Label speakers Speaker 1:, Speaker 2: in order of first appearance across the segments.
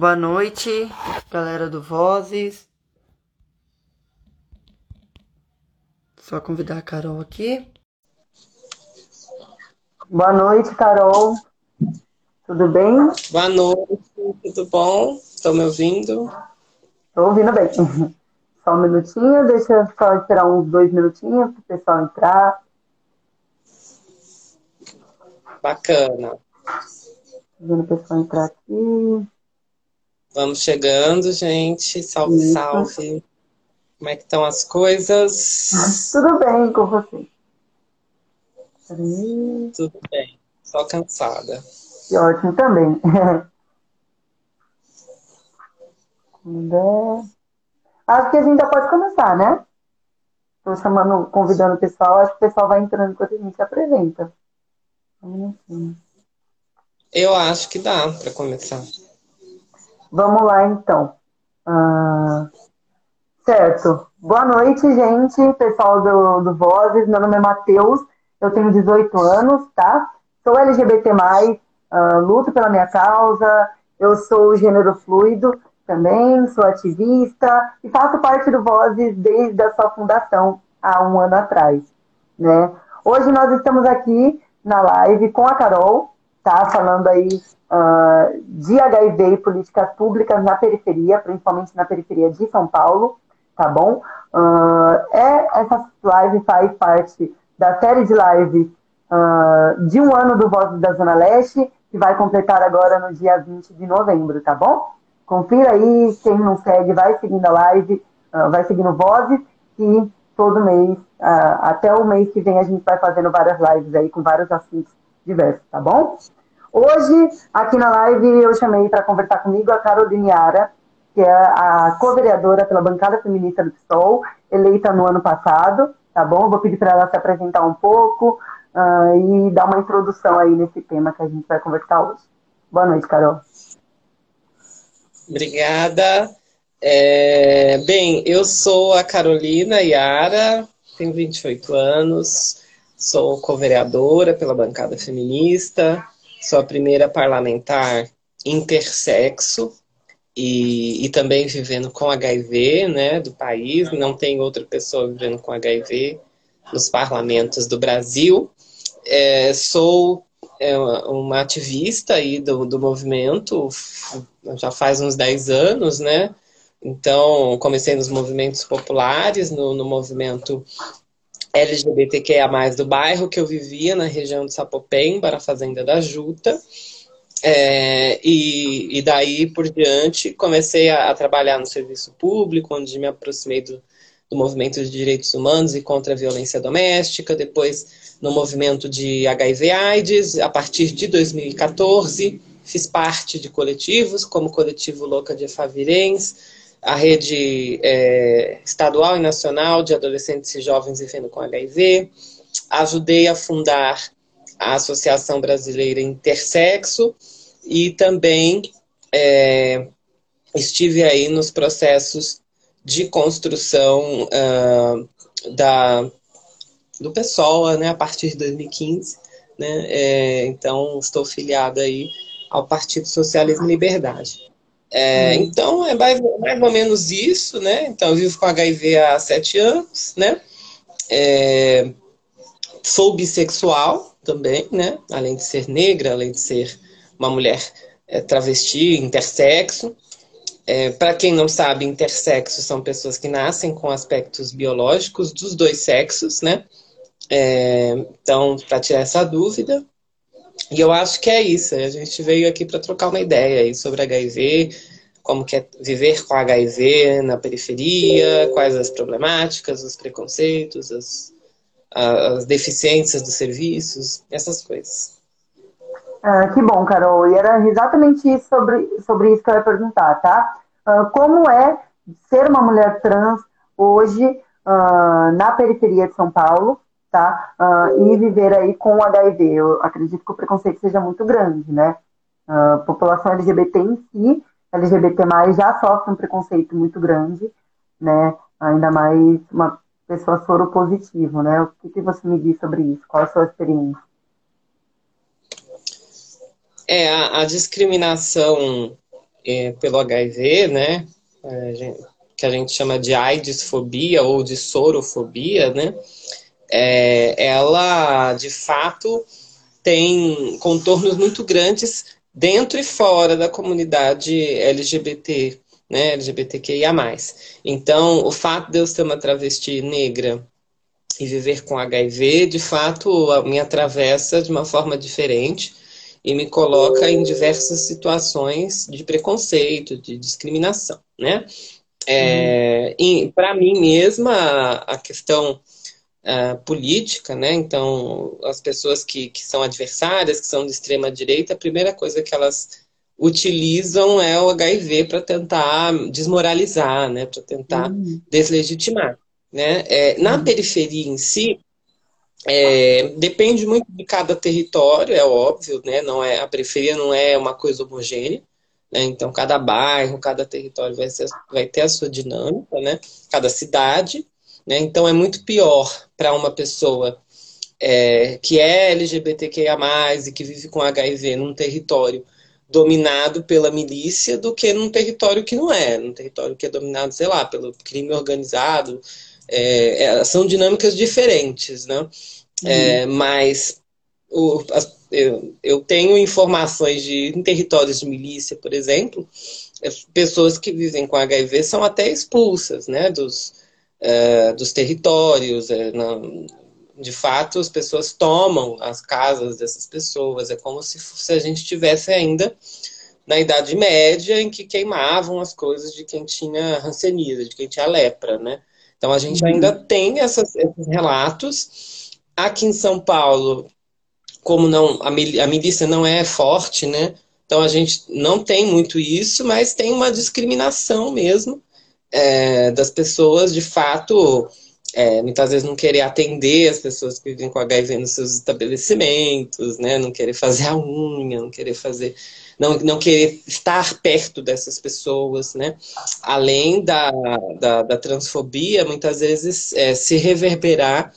Speaker 1: Boa noite, galera do Vozes. Só convidar a Carol aqui. Boa noite, Carol. Tudo bem?
Speaker 2: Boa noite, tudo bom? Estão me ouvindo?
Speaker 1: Estou ouvindo bem. Só um minutinho, deixa eu só esperar uns dois minutinhos para o pessoal entrar.
Speaker 2: Bacana.
Speaker 1: Vendo o pessoal entrar aqui.
Speaker 2: Vamos chegando, gente. Salve, Isso. salve. Como é que estão as coisas?
Speaker 1: Tudo bem com você?
Speaker 2: Tudo bem. Só cansada.
Speaker 1: Que ótimo também. Acho que a gente já pode começar, né? Estou chamando, convidando o pessoal, acho que o pessoal vai entrando enquanto a gente se apresenta.
Speaker 2: Eu acho que dá para começar.
Speaker 1: Vamos lá, então. Ah, certo. Boa noite, gente, pessoal do, do Vozes. Meu nome é Matheus, eu tenho 18 anos, tá? Sou LGBT+, ah, luto pela minha causa, eu sou gênero fluido também, sou ativista e faço parte do Vozes desde a sua fundação, há um ano atrás, né? Hoje nós estamos aqui na live com a Carol, tá? Falando aí uh, de HIV e políticas públicas na periferia, principalmente na periferia de São Paulo, tá bom? Uh, é, essa live faz parte da série de live uh, de um ano do Vozes da Zona Leste, que vai completar agora no dia 20 de novembro, tá bom? Confira aí, quem não segue, vai seguindo a live, vai seguindo Vozes, e todo mês, até o mês que vem, a gente vai fazendo várias lives aí com vários assuntos diversos, tá bom? Hoje, aqui na live, eu chamei para conversar comigo a Caroline Ara, que é a co-vereadora pela bancada feminista do PSOL, eleita no ano passado, tá bom? Vou pedir para ela se apresentar um pouco uh, e dar uma introdução aí nesse tema que a gente vai conversar hoje. Boa noite, Carol.
Speaker 2: Obrigada. É, bem, eu sou a Carolina Yara, tenho 28 anos, sou co-vereadora pela bancada feminista, Sou a primeira parlamentar intersexo e, e também vivendo com HIV né, do país. Não tem outra pessoa vivendo com HIV nos parlamentos do Brasil. É, sou é, uma ativista aí do, do movimento, já faz uns 10 anos, né? Então, comecei nos movimentos populares, no, no movimento LGBTQIA+, do bairro que eu vivia, na região de Sapopemba, na Fazenda da Juta. É, e, e, daí por diante comecei a, a, trabalhar no serviço público, onde me aproximei do, do movimento de direitos humanos e contra a violência doméstica, depois no movimento de HIV/AIDS, a partir de 2014 fiz parte de coletivos, como o coletivo Louca de Favirens, a rede é, estadual e nacional de adolescentes e jovens vivendo com HIV. Ajudei a fundar a Associação Brasileira Intersexo e também é, estive aí nos processos de construção uh, da, do PSOL né, a partir de 2015. Né, é, então, estou filiada aí ao Partido Socialismo e Liberdade. É, uhum. Então é mais, mais ou menos isso, né? Então eu vivo com HIV há sete anos, né? É, sou bissexual também, né? Além de ser negra, além de ser uma mulher é, travesti, intersexo. É, Para quem não sabe, intersexo são pessoas que nascem com aspectos biológicos dos dois sexos, né? É, então, para tirar essa dúvida, e eu acho que é isso. A gente veio aqui para trocar uma ideia aí sobre HIV, como que é viver com HIV na periferia, quais as problemáticas, os preconceitos, as, as deficiências dos serviços, essas coisas.
Speaker 1: Ah, que bom, Carol. E era exatamente sobre, sobre isso que eu ia perguntar, tá? Ah, como é ser uma mulher trans hoje ah, na periferia de São Paulo, tá? Uh, e viver aí com HIV. Eu acredito que o preconceito seja muito grande, né? A uh, população LGBT em si, LGBT+, já sofre um preconceito muito grande, né? Ainda mais uma pessoa soropositiva, né? O que, que você me diz sobre isso? Qual a sua experiência?
Speaker 2: É, a, a discriminação é, pelo HIV, né? É, que a gente chama de AIDS-fobia ou de sorofobia, né? É, ela, de fato, tem contornos muito grandes dentro e fora da comunidade LGBT, né, LGBTQIA+. Então, o fato de eu ser uma travesti negra e viver com HIV, de fato, me atravessa de uma forma diferente e me coloca em diversas situações de preconceito, de discriminação, né? É, uhum. Para mim mesma, a questão uh, política, né? Então, as pessoas que, que são adversárias, que são de extrema direita, a primeira coisa que elas utilizam é o HIV para tentar desmoralizar, né? Para tentar uhum. deslegitimar, né? É, na uhum. periferia em si, é, depende muito de cada território, é óbvio, né? Não é a periferia não é uma coisa homogênea. Né? Então, cada bairro, cada território vai, ser, vai ter a sua dinâmica, né? Cada cidade. Né? Então, é muito pior para uma pessoa é, que é LGBTQIA, e que vive com HIV num território dominado pela milícia do que num território que não é, num território que é dominado, sei lá, pelo crime organizado. É, é, são dinâmicas diferentes, né? É, uhum. mas o, as, eu, eu, tenho informações de em territórios de milícia, por exemplo, é, pessoas que vivem com HIV são até expulsas, né? Dos, é, dos territórios. É, de fato, as pessoas tomam as casas dessas pessoas. É como se, se a gente estivesse ainda na Idade Média, em que queimavam as coisas de quem tinha ranceníase, de quem tinha lepra, né? Então, a gente uhum. ainda tem essas, esses relatos. Aqui em São Paulo, como não a milícia não é forte, né? Então, a gente não tem muito isso, mas tem uma discriminação mesmo é, das pessoas, de fato, é, muitas vezes não querer atender as pessoas que vivem com HIV nos seus estabelecimentos, né? Não querer fazer a unha, não querer fazer, não, não querer estar perto dessas pessoas, né? Além da, da, da transfobia, muitas vezes é, se reverberar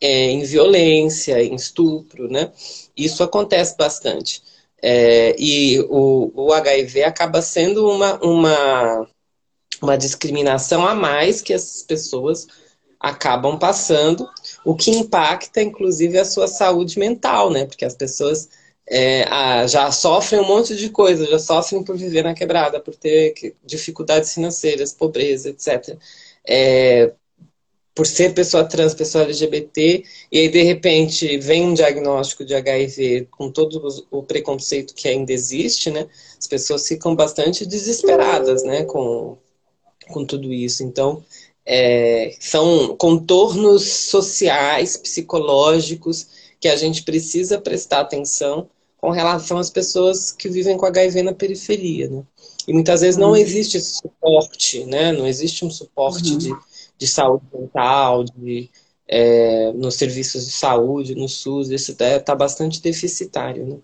Speaker 2: é, em violência, em estupro, né? Isso acontece bastante. É, e o, o HIV acaba sendo uma, uma uma discriminação a mais que as pessoas acabam passando, o que impacta, inclusive, a sua saúde mental, né? Porque as pessoas é, já sofrem um monte de coisa, já sofrem por viver na quebrada, por ter dificuldades financeiras, pobreza, etc. É, por ser pessoa trans, pessoa LGBT, e aí de repente vem um diagnóstico de HIV com todo o preconceito que ainda existe, né? As pessoas ficam bastante desesperadas, né? Com, com tudo isso. Então, é, são contornos sociais, psicológicos, que a gente precisa prestar atenção com relação às pessoas que vivem com HIV na periferia. Né? E muitas vezes não uhum. existe esse suporte, né? não existe um suporte uhum. de, de saúde mental, de, é, nos serviços de saúde, no SUS, isso está tá bastante deficitário. Né?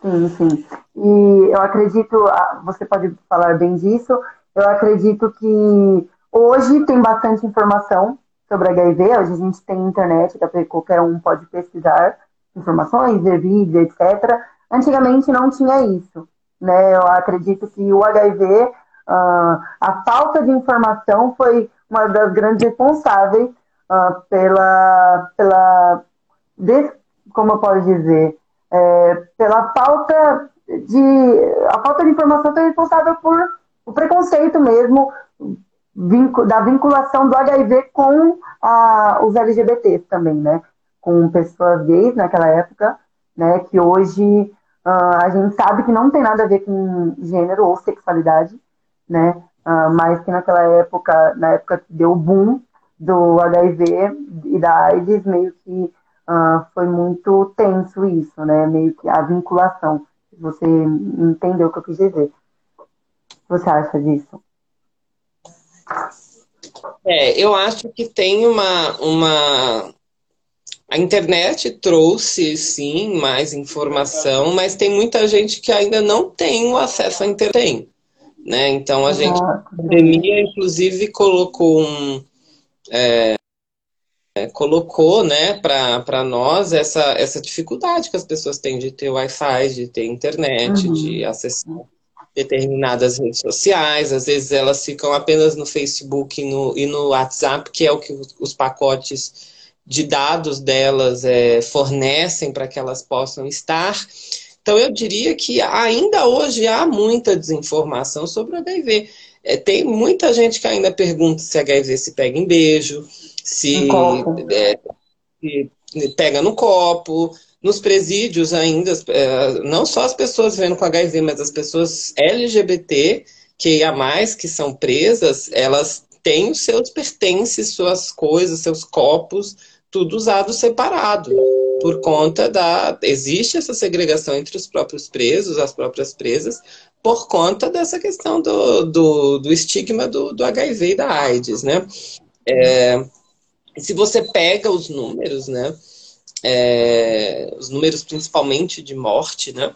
Speaker 1: Sim, sim. E eu acredito, ah, você pode falar bem disso, eu acredito que hoje tem bastante informação sobre HIV, hoje a gente tem internet, qualquer um pode pesquisar informações, ver vídeo, etc. Antigamente não tinha isso. Né? Eu acredito que o HIV, uh, ah, a falta de informação foi uma das grandes responsáveis uh, pela, pela des, como eu posso dizer, é, pela falta de a falta de informação foi responsável por o preconceito mesmo da vinculação do HIV com os LGBTs também, né? Com pessoas gays naquela época, né? Que hoje uh, a gente sabe que não tem nada a ver com gênero ou sexualidade, né? Uh, mas que naquela época, na época que deu o boom do HIV e da AIDS, meio que uh, foi muito tenso isso, né? Meio que a vinculação. Você entendeu o que eu quis dizer você acha disso?
Speaker 2: É, eu acho que tem uma, uma. A internet trouxe, sim, mais informação, mas tem muita gente que ainda não tem o acesso à internet. Né? Então, a gente, a pandemia, inclusive, colocou um. É, colocou né, para nós essa, essa dificuldade que as pessoas têm de ter Wi-Fi, de ter internet, uhum. de acessar determinadas redes sociais, às vezes elas ficam apenas no Facebook e no, e no WhatsApp, que é o que os pacotes de dados delas é, fornecem para que elas possam estar. Então, eu diria que ainda hoje há muita desinformação sobre o HIV. É, tem muita gente que ainda pergunta se HIV se pega em beijo, se, é, se pega no copo, nos presídios ainda, é, não só as pessoas vivendo com HIV, mas as pessoas LGBT, que a mais que são presas, elas têm os seus pertences, suas coisas, seus copos, tudo usado separado, por conta da. Existe essa segregação entre os próprios presos, as próprias presas, por conta dessa questão do, do, do estigma do, do HIV e da AIDS, né? É, se você pega os números, né? É, os números principalmente de morte, né?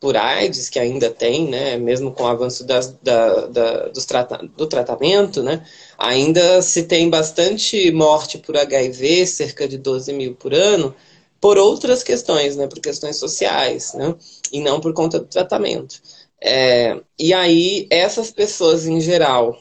Speaker 2: Por AIDS, que ainda tem, né? Mesmo com o avanço das, da, da, dos trata do tratamento, né? Ainda se tem bastante morte por HIV, cerca de 12 mil por ano, por outras questões, né? Por questões sociais, né? E não por conta do tratamento. É, e aí, essas pessoas em geral,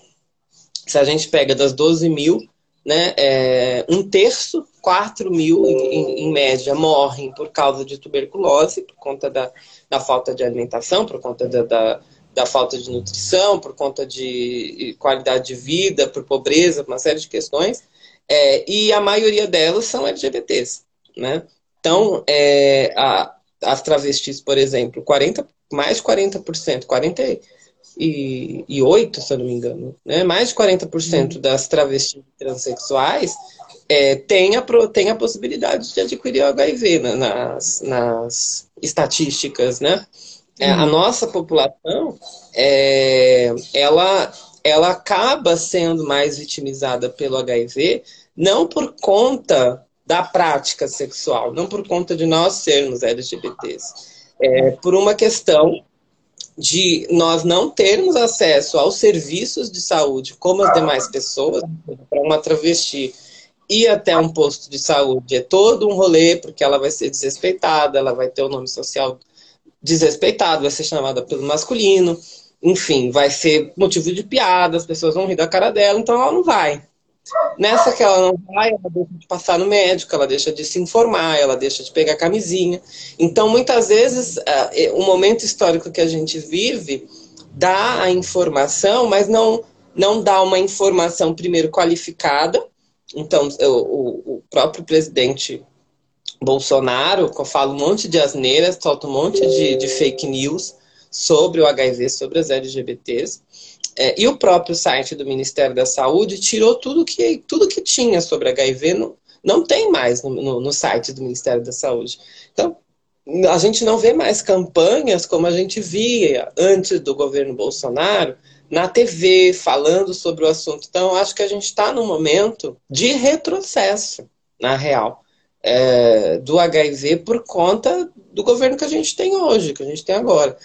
Speaker 2: se a gente pega das 12 mil, né, é, um terço, 4 mil em, em, média, morrem por causa de tuberculose, por conta da, da falta de alimentação, por conta da, da, da, falta de nutrição, por conta de qualidade de vida, por pobreza, uma série de questões. É, e a maioria delas são LGBTs. Né? Então, é, a, as travestis, por exemplo, 40, mais de 40%, 40 e, 8, se eu não me engano, né? mais de 40% uhum. das travestis transexuais é, tem, a, tem a possibilidade de adquirir o HIV nas, nas estatísticas, né? É, a uhum. nossa população, é, ela, ela acaba sendo mais vitimizada pelo HIV, não por conta da prática sexual, não por conta de nós sermos LGBTs, é, por uma questão de nós não termos acesso aos serviços de saúde como as demais pessoas, para uma travesti ir até um posto de saúde é todo um rolê, porque ela vai ser desrespeitada, ela vai ter o nome social desrespeitado, vai ser chamada pelo masculino, enfim, vai ser motivo de piada, as pessoas vão rir da cara dela, então ela não vai. Nessa que ela não vai, ela deixa de passar no médico, ela deixa de se informar, ela deixa de pegar camisinha. Então, muitas vezes, uh, o momento histórico que a gente vive dá a informação, mas não, não dá uma informação, primeiro, qualificada. Então, o, o próprio presidente Bolsonaro fala um monte de asneiras, solta um monte de, de fake news sobre o HIV, sobre as LGBTs. É, e o próprio site do Ministério da Saúde tirou tudo que, tudo que tinha sobre HIV, não, não tem mais no, no, no site do Ministério da Saúde. Então, a gente não vê mais campanhas como a gente via antes do governo Bolsonaro na TV falando sobre o assunto. Então, acho que a gente está num momento de retrocesso, na real, é, do HIV por conta do governo que a gente tem hoje, que a gente tem agora.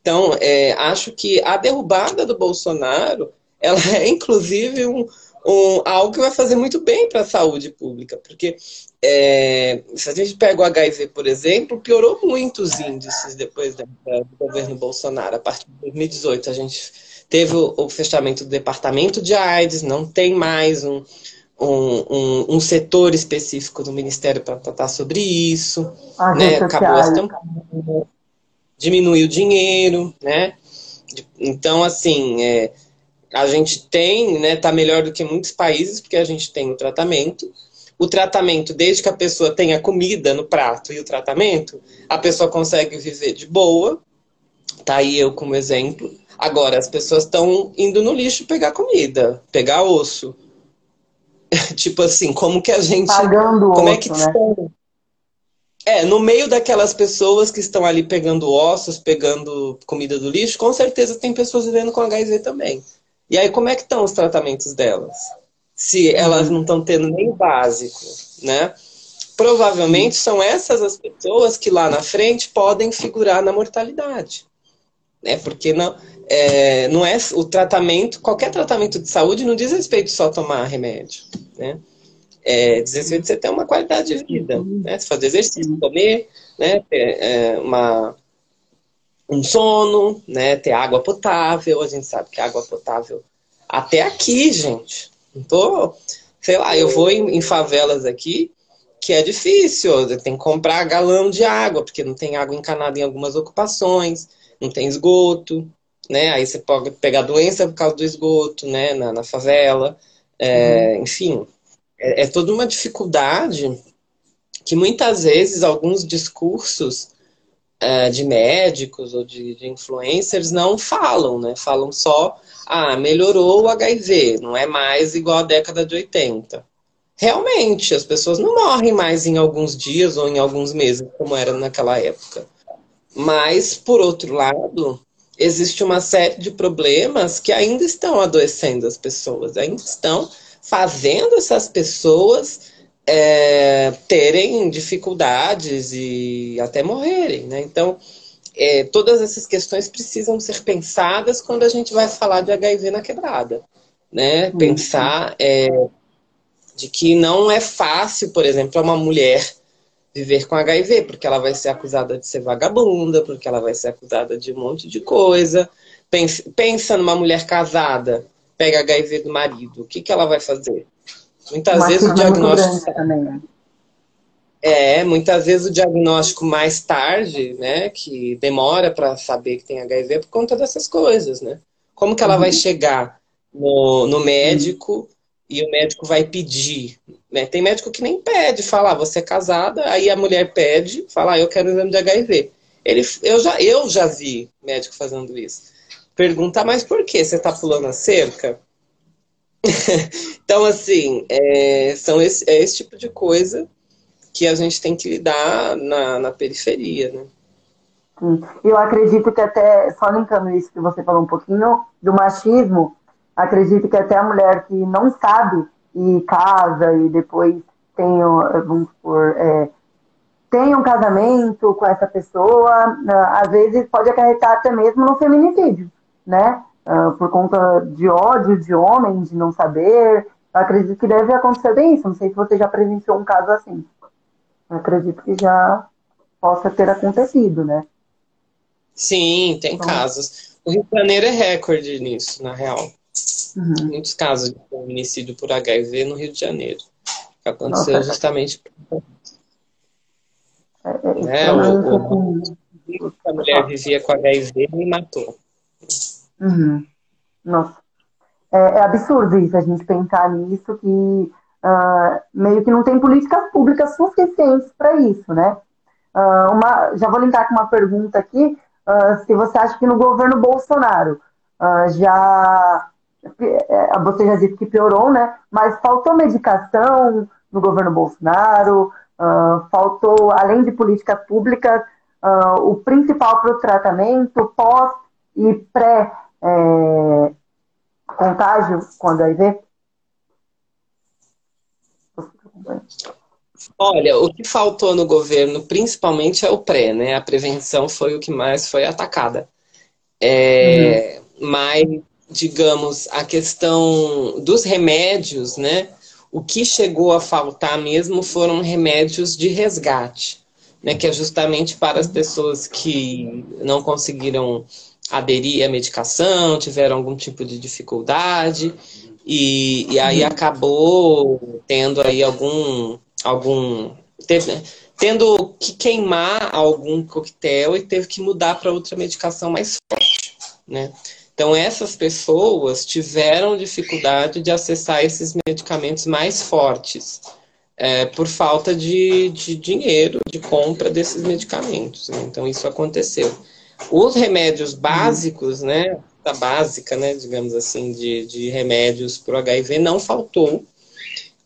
Speaker 2: Então, é, acho que a derrubada do Bolsonaro, ela é inclusive um, um, algo que vai fazer muito bem para a saúde pública, porque é, se a gente pega o HIV, por exemplo, piorou muito os índices depois da, da, do governo Bolsonaro. A partir de 2018, a gente teve o, o fechamento do departamento de AIDS, não tem mais um, um, um, um, setor específico do Ministério para tratar sobre isso. Ah, né? Acabou as campanhas diminuir o dinheiro, né? Então, assim, é, a gente tem, né, tá melhor do que muitos países, porque a gente tem o tratamento. O tratamento, desde que a pessoa tenha comida no prato e o tratamento, a pessoa consegue viver de boa. Tá aí eu como exemplo. Agora, as pessoas estão indo no lixo pegar comida, pegar osso. tipo assim, como que a gente.
Speaker 1: Pagando
Speaker 2: como
Speaker 1: osso,
Speaker 2: é que
Speaker 1: né?
Speaker 2: estão é, no meio daquelas pessoas que estão ali pegando ossos, pegando comida do lixo, com certeza tem pessoas vivendo com HIV também. E aí, como é que estão os tratamentos delas? Se elas não estão tendo nem o básico, né? Provavelmente são essas as pessoas que lá na frente podem figurar na mortalidade. Né? Porque não é, não é o tratamento, qualquer tratamento de saúde não diz respeito só a tomar remédio. Né? é, diz respeito a você ter uma qualidade de vida, né? Você fazer exercício, comer, né? É, uma, um sono, né? Ter água potável. A gente sabe que água potável até aqui, gente. Não tô, sei lá, eu vou em, em favelas aqui que é difícil, tem que comprar galão de água, porque não tem água encanada em algumas ocupações, não tem esgoto, né? Aí você pode pegar doença por causa do esgoto, né? Na, na favela. É, uhum. Enfim, é, é toda uma dificuldade que muitas vezes alguns discursos é, de médicos ou de, de, influencers não falam, né? Falam só, ah, melhorou o HIV, não é mais igual à década de 80. Realmente, as pessoas não morrem mais em alguns dias ou em alguns meses, como era naquela época. Mas, por outro lado, existe uma série de problemas que ainda estão adoecendo as pessoas, ainda estão fazendo essas pessoas é, terem dificuldades e até morrerem, né? Então, é, todas essas questões precisam ser pensadas quando a gente vai falar de HIV na quebrada, né? Uhum. Pensar é, de que não é fácil, por exemplo, uma mulher viver com HIV, porque ela vai ser acusada de ser vagabunda, porque ela vai ser acusada de um monte de coisa. Pensa, pensa numa mulher casada, pega HIV do marido, o que, que ela vai fazer? Muitas vezes o diagnóstico. Também, né? É, muitas vezes o diagnóstico mais tarde, né, que demora para saber que tem HIV é por conta dessas coisas, né? Como que ela uhum. vai chegar no, no médico uhum. e o médico vai pedir? Né? Tem médico que nem pede, fala, ah, você é casada, aí a mulher pede, fala, ah, eu quero exame de HIV. Ele, eu, já, eu já vi médico fazendo isso. Pergunta, mas por que você está pulando a cerca? então, assim, é, são esse, é esse tipo de coisa que a gente tem que lidar na, na periferia, né?
Speaker 1: Sim. Eu acredito que até, só linkando isso que você falou um pouquinho, do machismo, acredito que até a mulher que não sabe e casa e depois tem, vamos supor, é, tem um casamento com essa pessoa, às vezes pode acarretar até mesmo no feminicídio, né? uh, por conta de ódio de homem, de não saber. Eu acredito que deve acontecer bem isso. Não sei se você já presenciou um caso assim. Eu acredito que já possa ter acontecido, né?
Speaker 2: Sim, tem então, casos. O Rio de Janeiro é recorde nisso, na real. Uhum. Muitos casos de feminicídio por HIV no Rio de Janeiro. Que aconteceu Nossa, justamente por é, é, né? o, o, o, a mulher vivia com HIV e matou.
Speaker 1: Uhum. Nossa. É, é, absurdo isso, a gente pensar nisso, que uh, meio que não tem políticas públicas suficientes para isso, né? Uh, uma, já vou linkar com uma pergunta aqui, uh, se você acha que no governo Bolsonaro já é, você já disse que piorou, né? Mas faltou medicação no governo Bolsonaro, faltou, além de políticas públicas, o principal para o tratamento pós e pré é, contágio com HIV?
Speaker 2: Olha, o que faltou no governo, principalmente, é o pré, né? A prevenção foi o que mais foi atacada. É, uhum. Mas, digamos, a questão dos remédios, né? O que chegou a faltar mesmo foram remédios de resgate, né? Que é justamente para as pessoas que não conseguiram aderir à medicação, tiveram algum tipo de dificuldade e, e aí acabou tendo aí algum algum teve, tendo que queimar algum coquetel e teve que mudar para outra medicação mais forte, né? Então essas pessoas tiveram dificuldade de acessar esses medicamentos mais fortes. É, por falta de, de dinheiro de compra desses medicamentos. Né? Então, isso aconteceu. Os remédios básicos, né, da básica, né, digamos assim, de, de remédios para o HIV não faltou,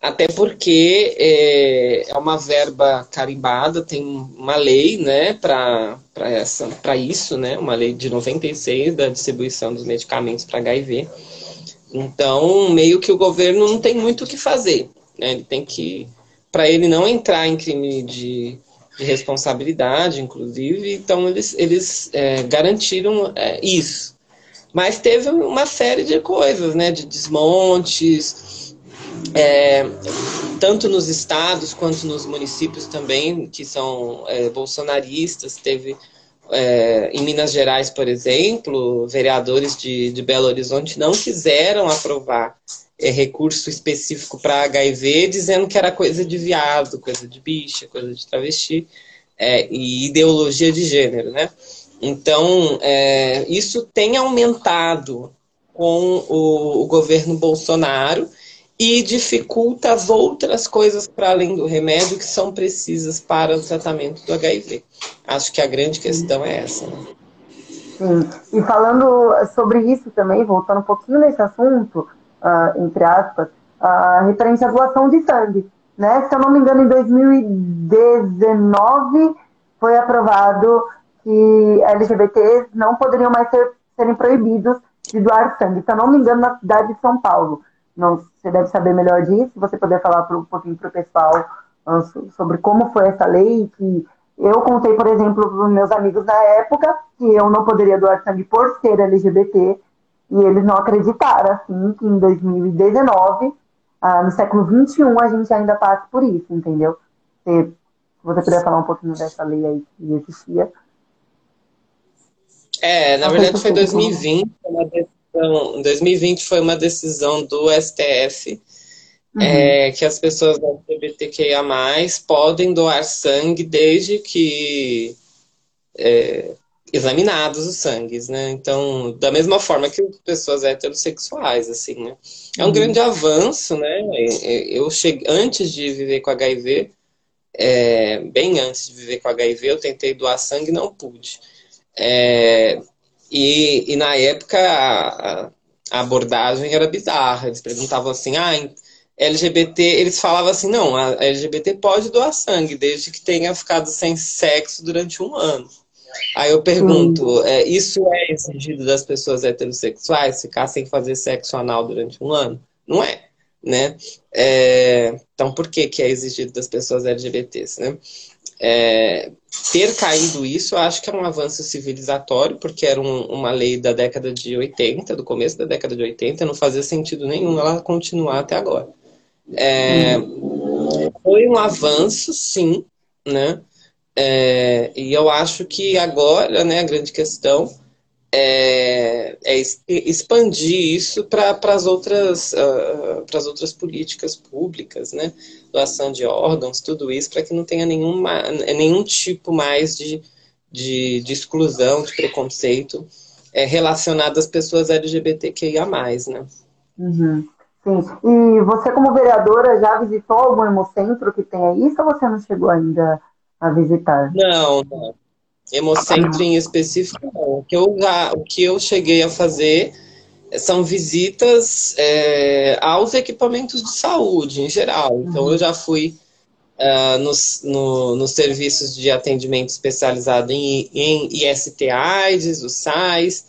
Speaker 2: até porque é, é, uma verba carimbada, tem uma lei, né, para isso, né, uma lei de 96 da distribuição dos medicamentos para HIV. Então, meio que o governo não tem muito o que fazer, né, ele tem que, para ele não entrar em crime de de responsabilidade, inclusive, então eles, eles é, garantiram é, isso. Mas teve uma série de coisas, né, de desmontes, é, tanto nos estados quanto nos municípios também, que são é, bolsonaristas, teve é, em Minas Gerais, por exemplo, vereadores de, de Belo Horizonte não quiseram aprovar é, recurso específico para HIV, dizendo que era coisa de viado, coisa de bicha, coisa de travesti é, e ideologia de gênero, né? Então, é, isso tem aumentado com o, o, governo Bolsonaro e dificulta as outras coisas para além do remédio que são precisas para o tratamento do HIV. Acho que a grande questão é essa. Né?
Speaker 1: Sim, e falando sobre isso também, voltando um pouquinho nesse assunto, uh, entre aspas, uh, referente à doação de sangue. Né? Se eu não me engano, em 2019 foi aprovado que LGBTs não poderiam mais ser, serem proibidos de doar sangue. Se eu não me engano, na cidade de São Paulo. Não, você deve saber melhor disso. Você poder falar um pouquinho para o pessoal uh, sobre como foi essa lei. Que eu contei, por exemplo, para os meus amigos na época que eu não poderia doar sangue por ser LGBT e eles não acreditaram, assim, que em 2019, ah, no século XXI, a gente ainda passa por isso, entendeu? Se você puder falar um pouquinho dessa lei aí que existia.
Speaker 2: É, na verdade foi 2020, uma decisão, 2020 foi uma decisão do STF uhum. é, que as pessoas LGBTQIA+, podem doar sangue desde que é, examinados os sangues, né? Então, da mesma forma que pessoas heterossexuais, assim, né? É um uhum. grande avanço, né? Eu cheguei antes de viver com HIV, é, bem antes de viver com HIV, eu tentei doar sangue e não pude. É, e, e, na época a, a, abordagem era bizarra. Eles perguntavam assim, ah, LGBT, eles falavam assim, não, a LGBT pode doar sangue, desde que tenha ficado sem sexo durante um ano. Aí eu pergunto, é, isso é exigido das pessoas heterossexuais, ficar sem fazer sexo anal durante um ano? Não é, né? É, então, por que, que é exigido das pessoas LGBTs, né? É, ter caído isso, eu acho que é um avanço civilizatório, porque era um, uma lei da década de 80, do começo da década de 80, não fazia sentido nenhum ela continuar até agora. É, foi um avanço, sim, né? É, e eu acho que agora, né, a grande questão é, é expandir isso para as outras, uh, outras políticas públicas, né? Doação de órgãos, tudo isso, para que não tenha nenhuma, nenhum tipo mais de, de, de exclusão, de preconceito é, relacionado às pessoas LGBTQIA, né?
Speaker 1: Uhum. Sim. E você, como vereadora, já visitou algum hemocentro que tenha isso ou você não chegou ainda a visitar?
Speaker 2: Não, não. Hemocentro em específico, não. O que eu, o que eu cheguei a fazer são visitas é, aos equipamentos de saúde em geral. Então, uhum. eu já fui uh, nos, no, nos serviços de atendimento especializado em, em IST AIDS, os SAIS,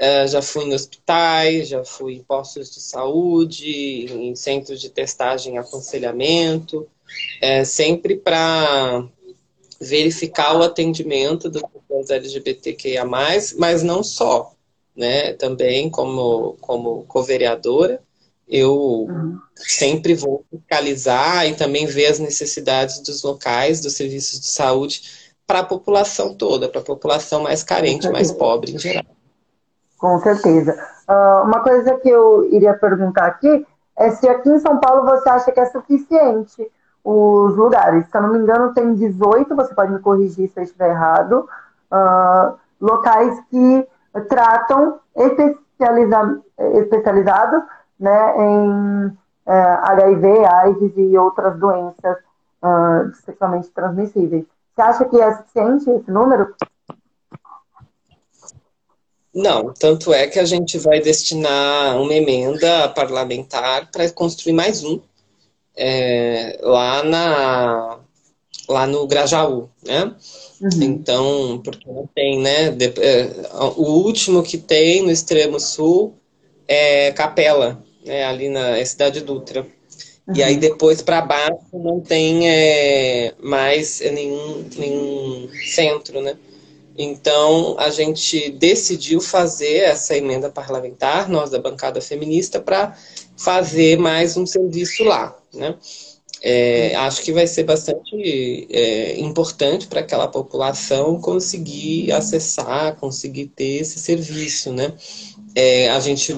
Speaker 2: uh, já fui em hospitais, já fui em postos de saúde, em centros de testagem e aconselhamento, é, sempre para verificar o atendimento das pessoas LGBTQIA+, mas não só, né? Também como, como co-vereadora, eu uhum. sempre vou fiscalizar e também ver as necessidades dos locais, dos serviços de saúde, para a população toda, para a população mais carente, mais pobre em geral.
Speaker 1: Com certeza. Uh, uma coisa que eu iria perguntar aqui é se aqui em São Paulo você acha que é suficiente os lugares. Se eu não me engano, tem 18, você pode me corrigir se eu estiver errado, uh, locais que tratam especializa especializados né, em uh, é, HIV, AIDS e outras doenças uh, sexualmente transmissíveis. Você acha que é suficiente esse número?
Speaker 2: Não, tanto é que a gente vai destinar uma emenda parlamentar para construir mais um é, lá na lá no Grajaú, né? Uhum. Então, porque não tem, né? De, é, o último que tem no extremo sul é Capela, né? Ali na é cidade Dutra. Uhum. E aí uhum. depois para baixo não tem é, mais nenhum, nenhum centro, né? Então a gente decidiu fazer essa emenda parlamentar, nós da bancada feminista, para fazer mais um serviço lá. Né? É, acho que vai ser bastante é, importante para aquela população conseguir acessar, conseguir ter esse serviço, né? É, a gente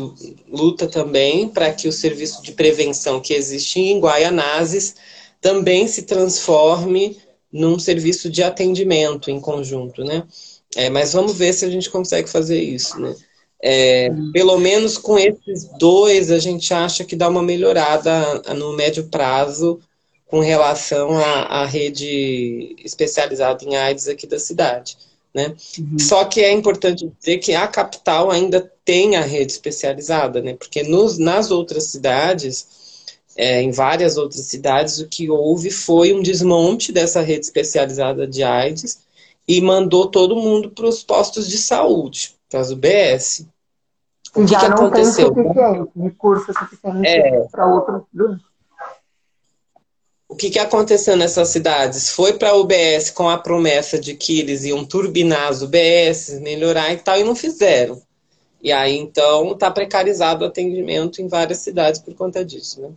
Speaker 2: luta também para que o serviço de prevenção que existe em Guaianazes também se transforme num serviço de atendimento em conjunto, né? É, mas vamos ver se a gente consegue fazer isso, né? É, pelo menos com esses dois, a gente acha que dá uma melhorada no médio prazo com relação à, à rede especializada em AIDS aqui da cidade. Né? Uhum. Só que é importante dizer que a capital ainda tem a rede especializada, né? porque nos, nas outras cidades, é, em várias outras cidades, o que houve foi um desmonte dessa rede especializada de AIDS e mandou todo mundo para os postos de saúde, as UBS.
Speaker 1: O que, Já que não aconteceu? suficiente, recurso suficiente é, para outros
Speaker 2: o que, que aconteceu nessas cidades? Foi para a UBS com a promessa de que eles iam turbinar as UBS, melhorar e tal, e não fizeram. E aí, então, está precarizado o atendimento em várias cidades por conta disso, né?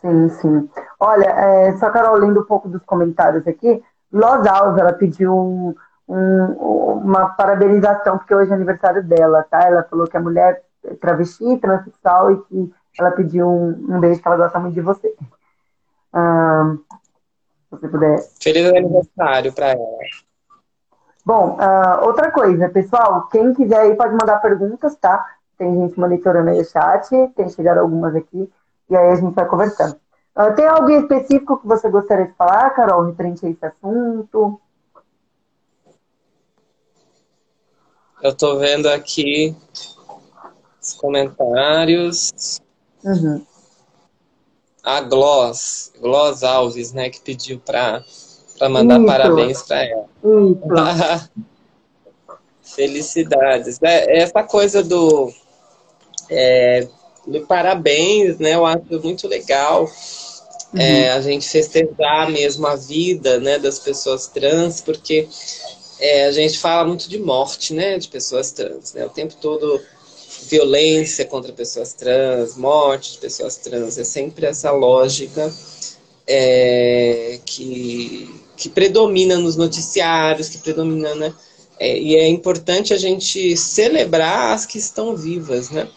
Speaker 1: Sim, sim. Olha, é, só Carol, lendo um pouco dos comentários aqui, Los Alves, ela pediu um, um, uma parabenização, porque hoje é aniversário dela, tá? Ela falou que a mulher é travesti, transexual, e que ela pediu um, um beijo, que ela gosta muito de você. Ah, se você puder.
Speaker 2: Feliz aniversário para ela.
Speaker 1: Bom, uh, outra coisa, pessoal, quem quiser aí pode mandar perguntas, tá? Tem gente monitorando aí o chat, tem chegado algumas aqui, e aí a gente vai conversando. Uh, tem algo específico que você gostaria de falar, Carol, referente a esse assunto?
Speaker 2: Eu estou vendo aqui os comentários. Uhum a Gloss, Gloss Alves, né, que pediu para mandar Isso. parabéns para ela. Felicidades. É, essa coisa do, é, do parabéns, né, eu acho muito legal. Uhum. É, a gente festejar mesmo a vida né, das pessoas trans, porque é, a gente fala muito de morte né, de pessoas trans. Né, o tempo todo violência contra pessoas trans, morte de pessoas trans. É sempre essa lógica é, que, que predomina nos noticiários, que predomina, né? É, e é importante a gente celebrar as que estão vivas, né?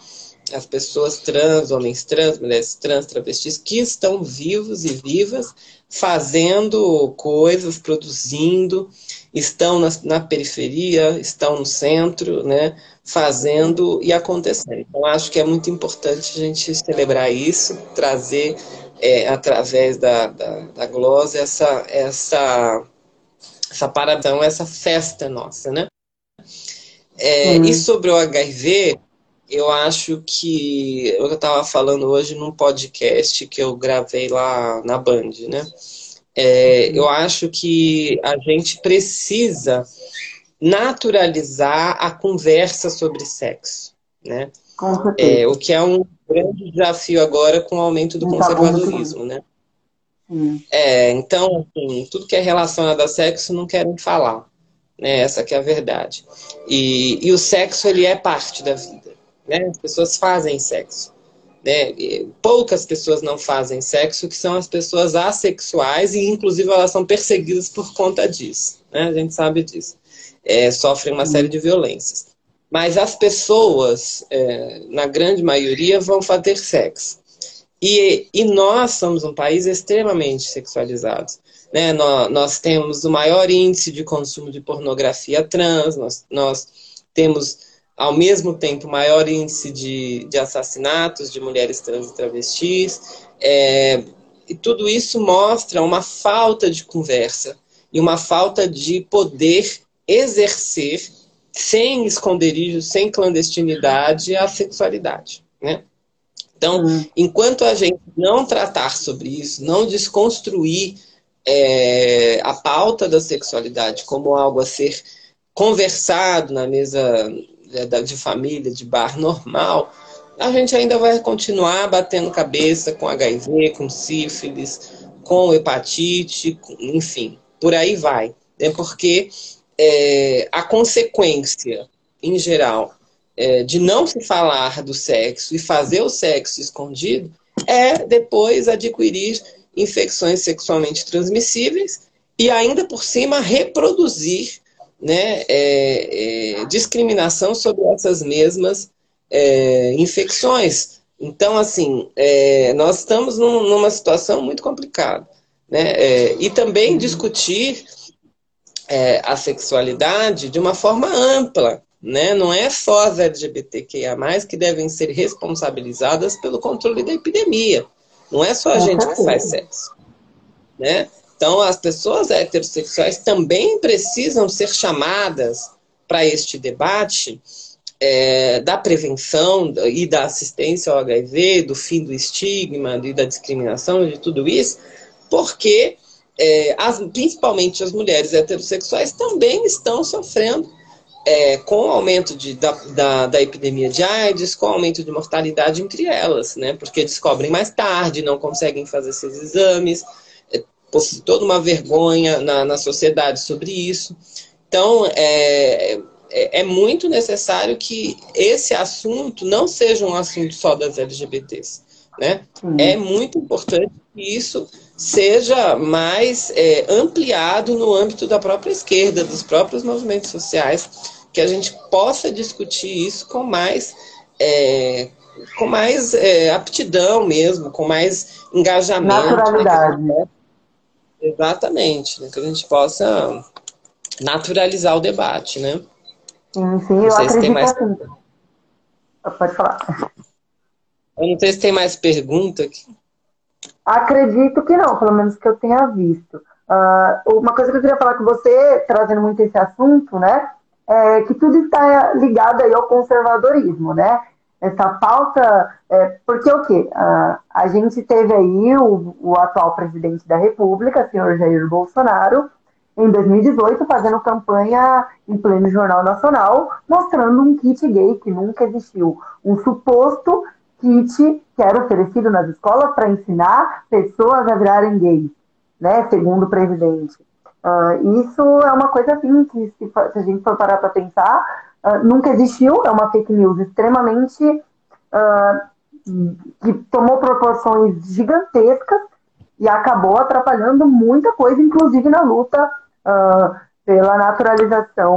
Speaker 2: As pessoas trans, homens trans, mulheres trans, travestis, que estão vivos e vivas, fazendo coisas, produzindo, estão na, na periferia, estão no centro, né? fazendo e acontecendo. Então, acho que é muito importante a gente celebrar isso, trazer é, através da, da, da glosa essa, essa, essa paradão, essa festa nossa, né? É, uhum. E sobre o HIV, eu acho que eu estava falando hoje num podcast que eu gravei lá na Band, né? É, eu acho que a gente precisa naturalizar a conversa sobre sexo, né? É, o que é um grande desafio agora com o aumento do tá conservadorismo, né? É, então, assim, tudo que é relacionado a sexo não querem falar, né? Essa que é a verdade. E, e o sexo, ele é parte da vida, né? As pessoas fazem sexo. Né? Poucas pessoas não fazem sexo, que são as pessoas assexuais, e inclusive elas são perseguidas por conta disso. Né? A gente sabe disso é, sofrem uma série de violências. Mas as pessoas, é, na grande maioria, vão fazer sexo. E, e nós somos um país extremamente sexualizado. Né? Nós, nós, temos o maior índice de consumo de pornografia trans, nós, nós temos, ao mesmo tempo, o maior índice de, de assassinatos de mulheres trans e travestis. É, e tudo isso mostra uma falta de conversa e uma falta de poder exercer sem esconderijo, sem clandestinidade, a sexualidade, né? Então, uhum. enquanto a gente não tratar sobre isso, não desconstruir é, a pauta da sexualidade como algo a ser conversado na mesa de família, de bar normal, a gente ainda vai continuar batendo cabeça com HIV, com sífilis, com hepatite, enfim, por aí vai. É porque é, a consequência, em geral, é, de não se falar do sexo e fazer o sexo escondido é depois adquirir infecções sexualmente transmissíveis e ainda por cima reproduzir né, é, é, discriminação sobre essas mesmas é, infecções. Então, assim, é, nós estamos num, numa situação muito complicada. Né? É, e também discutir é, a sexualidade de uma forma ampla. Né? Não é só as LGBTQIA, que devem ser responsabilizadas pelo controle da epidemia. Não é só a gente que faz sexo. Né? Então, as pessoas heterossexuais também precisam ser chamadas para este debate é, da prevenção e da assistência ao HIV, do fim do estigma e da discriminação, de tudo isso, porque é, as, principalmente as mulheres heterossexuais também estão sofrendo é, com o aumento de, da, da, da, epidemia de AIDS, com o aumento de mortalidade entre elas, né? Porque descobrem mais tarde, não conseguem fazer seus exames, toda uma vergonha na, na sociedade sobre isso. Então, é, é, é muito necessário que esse assunto não seja um assunto só das LGBTs, né? Uhum. É muito importante que isso seja mais é, ampliado no âmbito da própria esquerda, dos próprios movimentos sociais, que a gente possa discutir isso com mais, é, com mais é, aptidão mesmo, com mais engajamento.
Speaker 1: Naturalidade. Né?
Speaker 2: Exatamente, né? que a gente possa naturalizar o debate, né?
Speaker 1: Sim, sim, eu acredito mais... assim. Pode falar.
Speaker 2: Eu não sei se tem mais pergunta aqui.
Speaker 1: Acredito que não, pelo menos que eu tenha visto. Uh, uma coisa que eu queria falar com você, trazendo muito esse assunto, né? É que tudo está ligado aí ao conservadorismo, né? Essa pauta, é, porque o quê? A gente teve aí o, o atual presidente da República, senhor Jair Bolsonaro, em 2018, fazendo campanha em pleno Jornal Nacional, mostrando um kit gay que nunca existiu. Um suposto kit que era oferecido nas escolas para ensinar pessoas a virarem gays, né, segundo o presidente. Uh, isso é uma coisa assim que, se, se a gente for parar para pensar, uh, nunca existiu, é uma fake news extremamente uh, que tomou proporções gigantescas e acabou atrapalhando muita coisa, inclusive na luta pela naturalização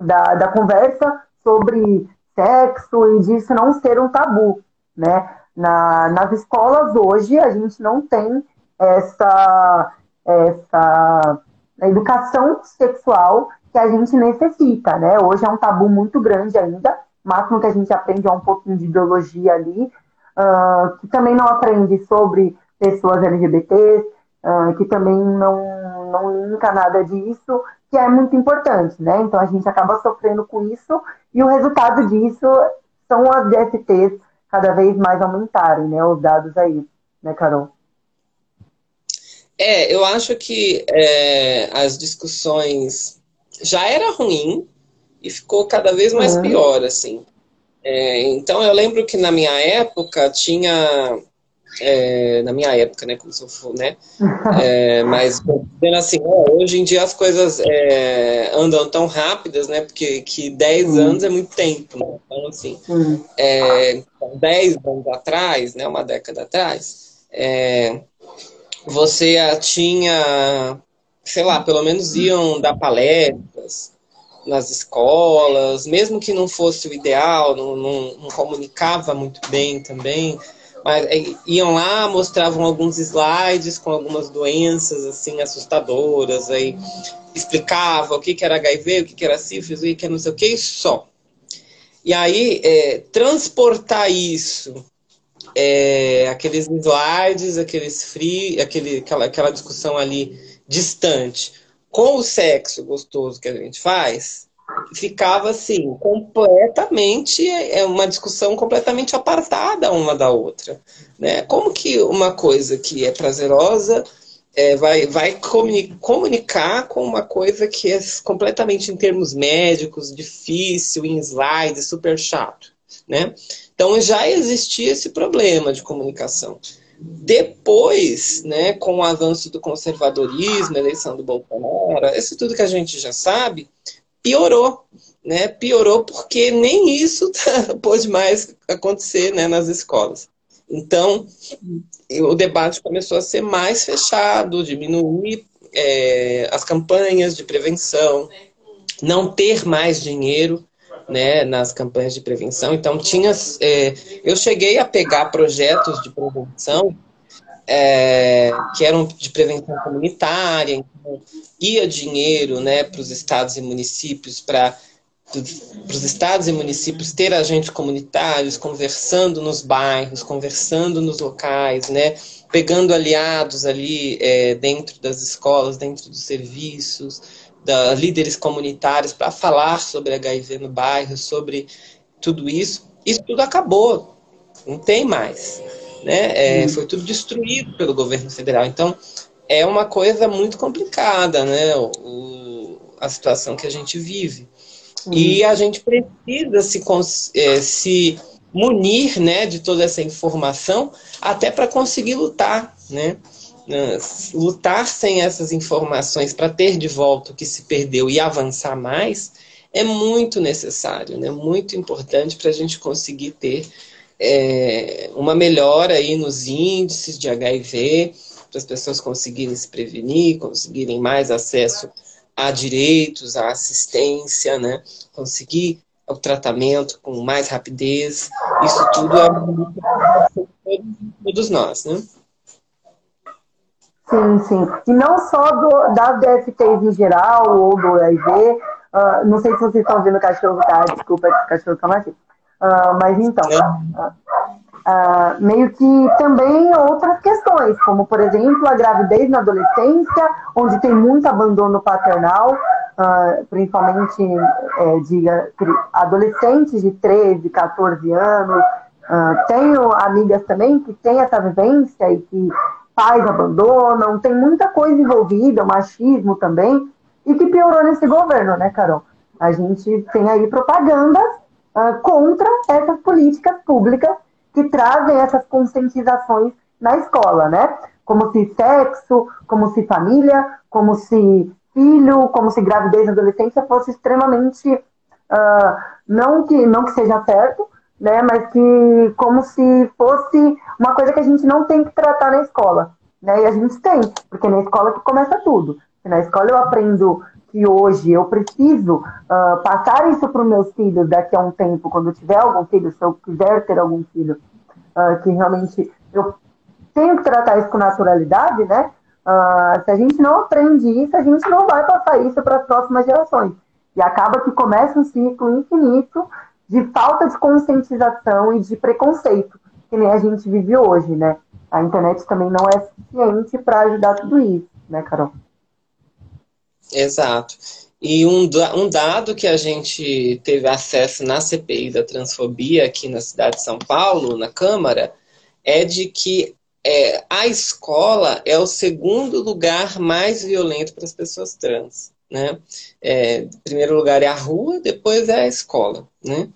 Speaker 1: da, da conversa sobre sexo e disso não ser um tabu, né? Na, nas escolas hoje a gente não tem essa, essa educação sexual que a gente necessita, né? Hoje é um tabu muito grande ainda, o máximo que a gente aprende é um pouquinho de biologia ali, uh, que também não aprende sobre pessoas LGBTs, uh, que também não, não linka nada disso, que é muito importante, né? Então a gente acaba sofrendo com isso e o resultado disso são as DSTs cada vez mais aumentarem, né? Os dados aí, né, Carol?
Speaker 2: É, eu acho que é, as discussões já era ruim e ficou cada vez mais uhum. pior, assim. É, então eu lembro que na minha época tinha é, na minha época, né, como se eu for, né, é, mas dizendo assim, hoje em dia as coisas é, andam tão rápidas, né, porque que 10 uhum. anos é muito tempo, né? então assim, uhum. é, 10 anos atrás, né, uma década atrás, é, você tinha, sei lá, pelo menos iam dar palestras nas escolas, mesmo que não fosse o ideal, não, não, não comunicava muito bem também, mas é, iam lá, mostravam alguns slides com algumas doenças assim assustadoras, aí explicava o que, que era HIV, o que, que era sífilis, o que, que era não sei o que, só. E aí, é, transportar isso, é, aqueles slides, aqueles free, aquele, aquela, aquela discussão ali distante, com o sexo gostoso que a gente faz, ficava assim, completamente, é uma discussão completamente apartada uma da outra. Né? Como que uma coisa que é prazerosa é, vai, vai comunicar com uma coisa que é completamente em termos médicos, difícil, em slides, super chato. Né? Então já existia esse problema de comunicação. Depois, né, com o avanço do conservadorismo, eleição do Bolsonaro, isso tudo que a gente já sabe, piorou. Né? Piorou porque nem isso tá, pôde mais acontecer né, nas escolas. Então, o debate começou a ser mais fechado, diminuir é, as campanhas de prevenção, não ter mais dinheiro né, nas campanhas de prevenção. Então, tinha, é, eu cheguei a pegar projetos de prevenção é, que eram de prevenção comunitária, então ia dinheiro né, para os estados e municípios para os estados e municípios ter agentes comunitários conversando nos bairros, conversando nos locais, né, pegando aliados ali é, dentro das escolas, dentro dos serviços, da, líderes comunitários para falar sobre HIV no bairro, sobre tudo isso. Isso tudo acabou, não tem mais. Né? É, foi tudo destruído pelo governo federal. Então, é uma coisa muito complicada né? O, a situação que a gente vive. E a gente precisa se, é, se munir né, de toda essa informação até para conseguir lutar. Né? Lutar sem essas informações para ter de volta o que se perdeu e avançar mais é muito necessário, né? muito importante para a gente conseguir ter é, uma melhora aí nos índices de HIV, para as pessoas conseguirem se prevenir, conseguirem mais acesso a direitos, a assistência, né? conseguir o tratamento com mais rapidez. Isso tudo é todos nós. Né?
Speaker 1: Sim, sim. E não só do, das DSTs em geral ou do HIV. Uh, ah, não sei se vocês estão vendo o cachorro, tá? Desculpa, o cachorro tá aqui. Uh, mas então, uh, meio que também outras questões, como por exemplo a gravidez na adolescência, onde tem muito abandono paternal, principalmente é, de adolescentes de 13, 14 anos. tenho amigas também que têm essa vivência e que pais abandonam, tem muita coisa envolvida, machismo também, e que piorou nesse governo, né, Carol? A gente tem aí propagandas uh, contra essas políticas públicas que trazem essas conscientizações na escola, né? Como se sexo, como se família, como se filho, como se gravidez na adolescência fosse extremamente uh, não que não que seja certo, né? Mas que como se fosse uma coisa que a gente não tem que tratar na escola, né? E a gente tem, porque na escola que começa tudo. Na escola eu aprendo que hoje eu preciso uh, passar isso para os meus filhos daqui a um tempo, quando eu tiver algum filho, se eu quiser ter algum filho, uh, que realmente eu tenho que tratar isso com naturalidade, né? Uh, se a gente não aprende isso, a gente não vai passar isso para as próximas gerações. E acaba que começa um ciclo infinito de falta de conscientização e de preconceito, que nem a gente vive hoje, né? A internet também não é suficiente para ajudar tudo isso, né, Carol?
Speaker 2: Exato. E um, um dado que a gente teve acesso na CPI da transfobia aqui na cidade de São Paulo, na Câmara, é de que é, a escola é o segundo lugar mais violento para as pessoas trans né? É, primeiro lugar é a rua, depois é a escola, né?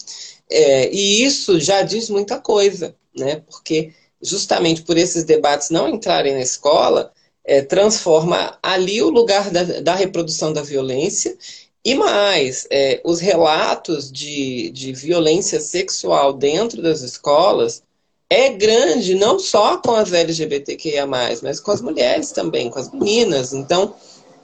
Speaker 2: É, e isso já diz muita coisa, né? Porque justamente por esses debates não entrarem na escola, é, transforma ali o lugar da, da, reprodução da violência e mais, é, os relatos de, de violência sexual dentro das escolas é grande não só com as LGBTQIA+, mas com as mulheres também, com as meninas. Então,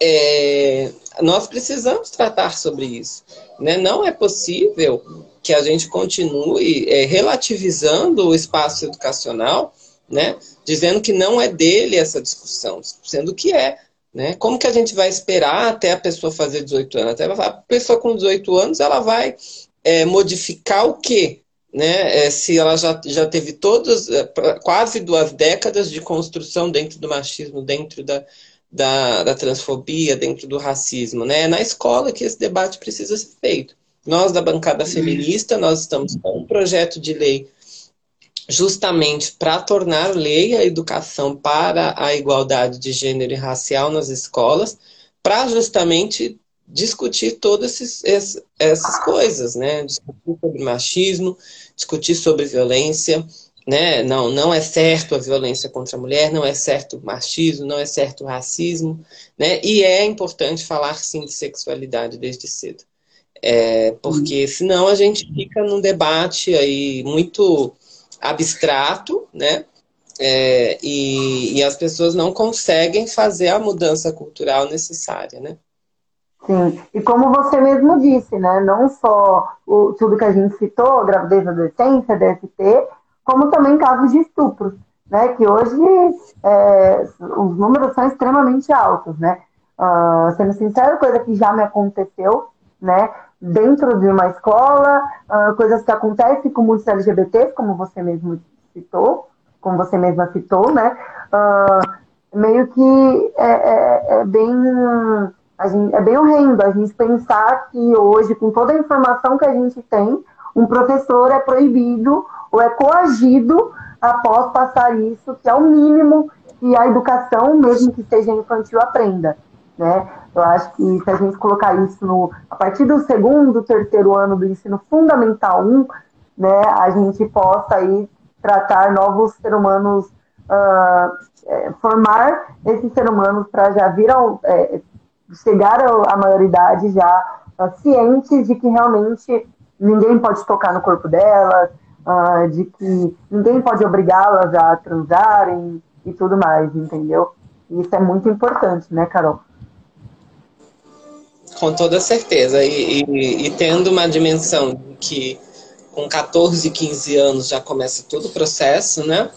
Speaker 2: é, nós precisamos tratar sobre isso. Né? Não é possível que a gente continue é, relativizando o espaço educacional, né? dizendo que não é dele essa discussão, sendo que é. Né? Como que a gente vai esperar até a pessoa fazer 18 anos? Até a pessoa com 18 anos ela vai é, modificar o quê? Né? É, se ela já, já teve todas, é, quase duas décadas de construção dentro do machismo, dentro da, da, da transfobia, dentro do racismo, né? É na escola que esse debate precisa ser feito. Nós, da bancada feminista, nós estamos com um projeto de lei justamente para tornar lei a educação para a igualdade de gênero e racial nas escolas, para justamente discutir todas esses, essas coisas, né? Discutir sobre machismo, discutir sobre violência, né? Não, não é certo a violência contra a mulher, não é certo o machismo, não é certo o racismo, né? E é importante falar sim de sexualidade desde cedo. É, porque senão a gente fica num debate aí muito abstrato, né? é, e, e as pessoas não conseguem fazer a mudança cultural necessária, né?
Speaker 1: Sim, e como você mesmo disse, né, não só o, tudo que a gente citou, gravidez adolescência, DST, como também casos de estupros, né, que hoje é, os números são extremamente altos, né. Uh, sendo sincero, coisa que já me aconteceu, né, dentro de uma escola, uh, coisas que acontecem com muitos LGBTs, como você mesmo citou, como você mesma citou, né, uh, meio que é, é, é bem Gente, é bem horrendo a gente pensar que hoje, com toda a informação que a gente tem, um professor é proibido ou é coagido após passar isso, que é o mínimo que a educação, mesmo que seja infantil, aprenda. Né? Eu acho que se a gente colocar isso no, a partir do segundo, terceiro ano do ensino fundamental 1, né, a gente possa aí tratar novos seres humanos, uh, formar esses seres humanos para já vir ao, é, chegaram à maioridade já uh, cientes de que realmente ninguém pode tocar no corpo delas, uh, de que ninguém pode obrigá-las a transarem e tudo mais, entendeu? Isso é muito importante, né, Carol?
Speaker 2: Com toda certeza. E, e, e tendo uma dimensão que com 14, 15 anos já começa todo o processo, né?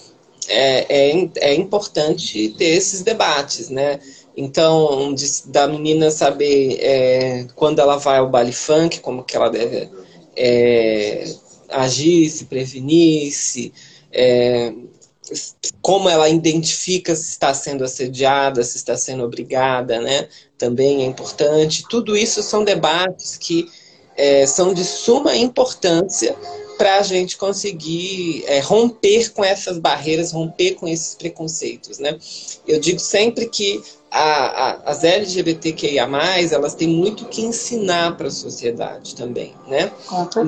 Speaker 2: É, é, é importante ter esses debates, né? Então, de, da menina saber é, quando ela vai ao baile funk, como que ela deve é, agir, se prevenir, se, é, como ela identifica se está sendo assediada, se está sendo obrigada, né? Também é importante. Tudo isso são debates que é, são de suma importância para a gente conseguir é, romper com essas barreiras, romper com esses preconceitos, né? Eu digo sempre que a, a, as LGBTQIA+, elas têm muito que ensinar para a sociedade também, né?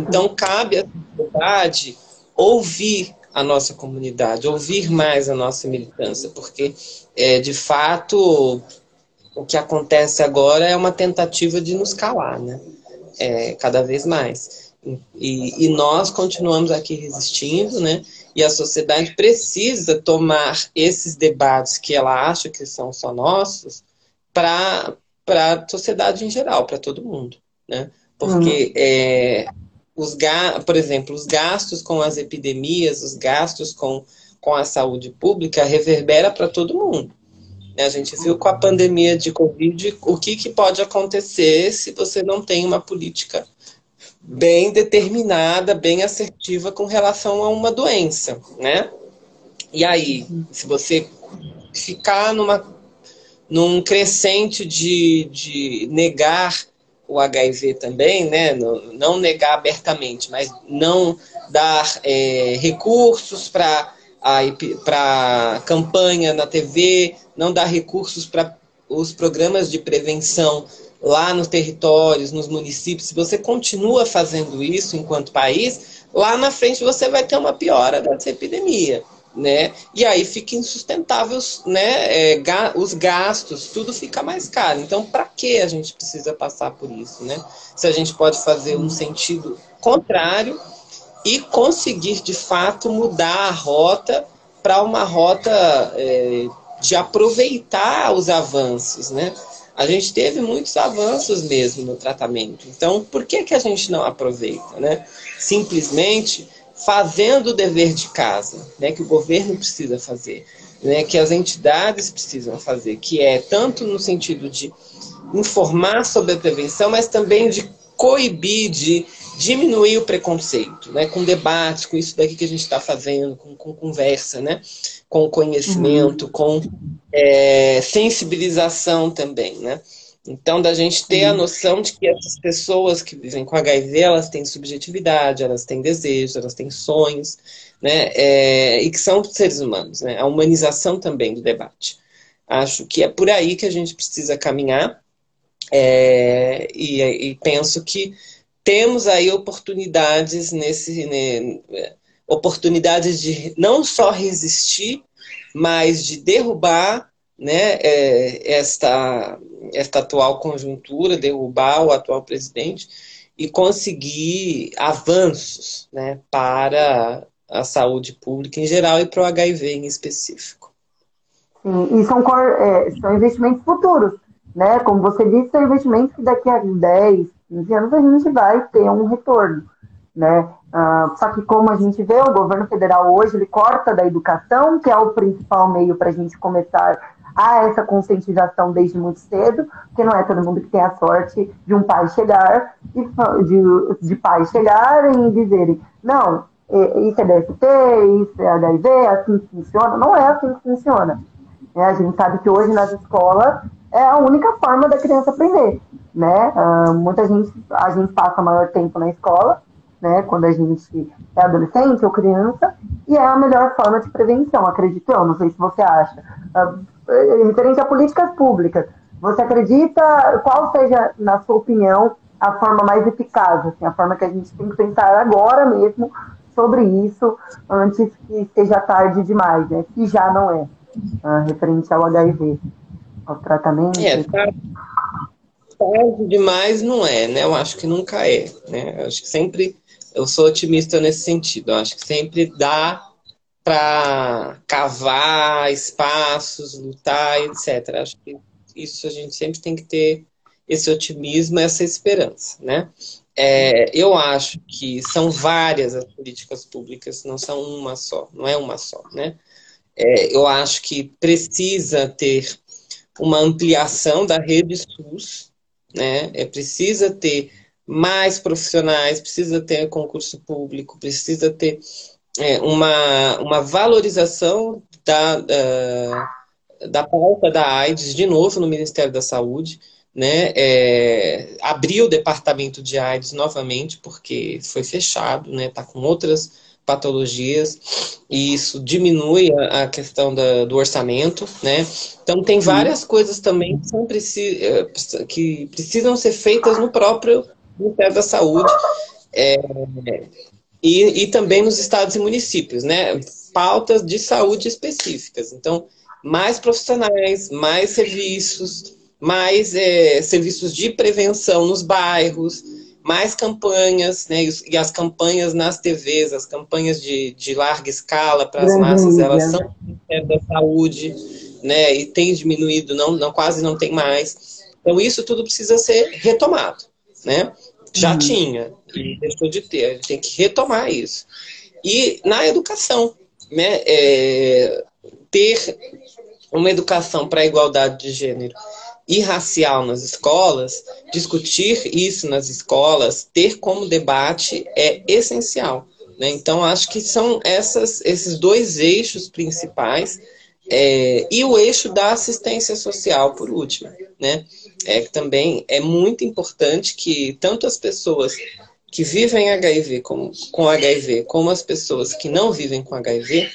Speaker 2: Então, cabe à sociedade ouvir a nossa comunidade, ouvir mais a nossa militância, porque, é, de fato, o que acontece agora é uma tentativa de nos calar, né? É, cada vez mais. E, e nós continuamos aqui resistindo, né? E a sociedade precisa tomar esses debates que ela acha que são só nossos para a sociedade em geral, para todo mundo. Né? Porque, uhum. é, os por exemplo, os gastos com as epidemias, os gastos com, com a saúde pública reverbera para todo mundo. Né? A gente viu com a pandemia de Covid o que, que pode acontecer se você não tem uma política bem determinada, bem assertiva com relação a uma doença, né? E aí, se você ficar numa, num crescente de, de negar o HIV também, né? Não negar abertamente, mas não dar é, recursos para a campanha na TV, não dar recursos para os programas de prevenção lá nos territórios, nos municípios, se você continua fazendo isso enquanto país, lá na frente você vai ter uma piora dessa epidemia. Né? E aí fica insustentável né? É, os gastos, tudo fica mais caro. Então, para que a gente precisa passar por isso? Né? Se a gente pode fazer um sentido contrário e conseguir de fato mudar a rota para uma rota é, de aproveitar os avanços, né? A gente teve muitos avanços mesmo no tratamento. Então, por que, que a gente não aproveita? Né? Simplesmente fazendo o dever de casa, né, que o governo precisa fazer, né, que as entidades precisam fazer, que é tanto no sentido de informar sobre a prevenção, mas também de coibir, de diminuir o preconceito, né, com debates, com isso daqui que a gente está fazendo, com, com, conversa, né, com conhecimento, uhum. com é, sensibilização também, né. Então, da gente ter a noção de que essas pessoas que vivem com HIV, elas têm subjetividade, elas têm desejos, elas têm sonhos, né, é, e que são seres humanos, né, a humanização também do debate. Acho que é por aí que a gente precisa caminhar, é, e, e penso que temos aí oportunidades nesse né, oportunidades de não só resistir, mas de derrubar né, é, esta, esta atual conjuntura, derrubar o atual presidente e conseguir avanços né, para a saúde pública em geral e para o HIV em específico.
Speaker 1: Sim, e são, é, são investimentos futuros, né? Como você disse, são investimentos que daqui a 10, 15 anos a gente vai ter um retorno, né? Ah, só que como a gente vê, o governo federal hoje ele corta da educação, que é o principal meio para a gente começar a essa conscientização desde muito cedo, porque não é todo mundo que tem a sorte de um pai chegar e de, de pais chegarem e dizerem, não, isso é DST, isso é HIV, é assim que funciona. Não é assim que funciona. É, a gente sabe que hoje nas escolas é a única forma da criança aprender. Né? Uh, muita gente, a gente passa maior tempo na escola, né, quando a gente é adolescente ou criança, e é a melhor forma de prevenção, acredito eu, não sei se você acha. Uh, referente a políticas públicas, você acredita, qual seja, na sua opinião, a forma mais eficaz, assim, a forma que a gente tem que pensar agora mesmo sobre isso antes que seja tarde demais, né? Já não é, uh, referente ao HIV, ao tratamento.
Speaker 2: É, tarde, tarde demais não é, né? Eu acho que nunca é, né? Eu acho que sempre, eu sou otimista nesse sentido. Eu acho que sempre dá para cavar espaços, lutar, etc. Acho que isso a gente sempre tem que ter esse otimismo, essa esperança, né? É, eu acho que são várias as políticas públicas, não são uma só, não é uma só, né? É, eu acho que precisa ter uma ampliação da rede SUS, né? É, precisa ter mais profissionais, precisa ter concurso público, precisa ter é, uma, uma valorização da, da, da pauta da AIDS, de novo, no Ministério da Saúde né, é, abriu o departamento de AIDS novamente, porque foi fechado, né, está com outras patologias, e isso diminui a, a questão da, do orçamento, né? Então tem várias coisas também que, são, é, que precisam ser feitas no próprio Ministério da Saúde é, e, e também nos estados e municípios, né? Pautas de saúde específicas. Então, mais profissionais, mais serviços, mais é, serviços de prevenção nos bairros, mais campanhas, né? E as campanhas nas TVs, as campanhas de, de larga escala para as massas, elas são do da Saúde, né? E tem diminuído, não, não quase não tem mais. Então isso tudo precisa ser retomado, né? Já uhum. tinha e deixou de ter. A gente tem que retomar isso. E na educação, né? É, ter uma educação para a igualdade de gênero e racial nas escolas, discutir isso nas escolas, ter como debate é essencial. Né? Então, acho que são essas, esses dois eixos principais é, e o eixo da assistência social, por último. Né? É, que também é muito importante que tanto as pessoas que vivem HIV com, com HIV, como as pessoas que não vivem com HIV,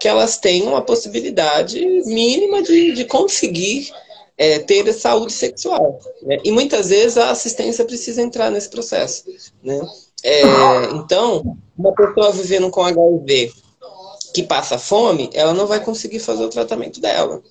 Speaker 2: que elas tenham a possibilidade mínima de, de conseguir é, ter saúde sexual. Né? E muitas vezes a assistência precisa entrar nesse processo. Né? É, então, uma pessoa vivendo com HIV que passa fome, ela não vai conseguir fazer o tratamento dela.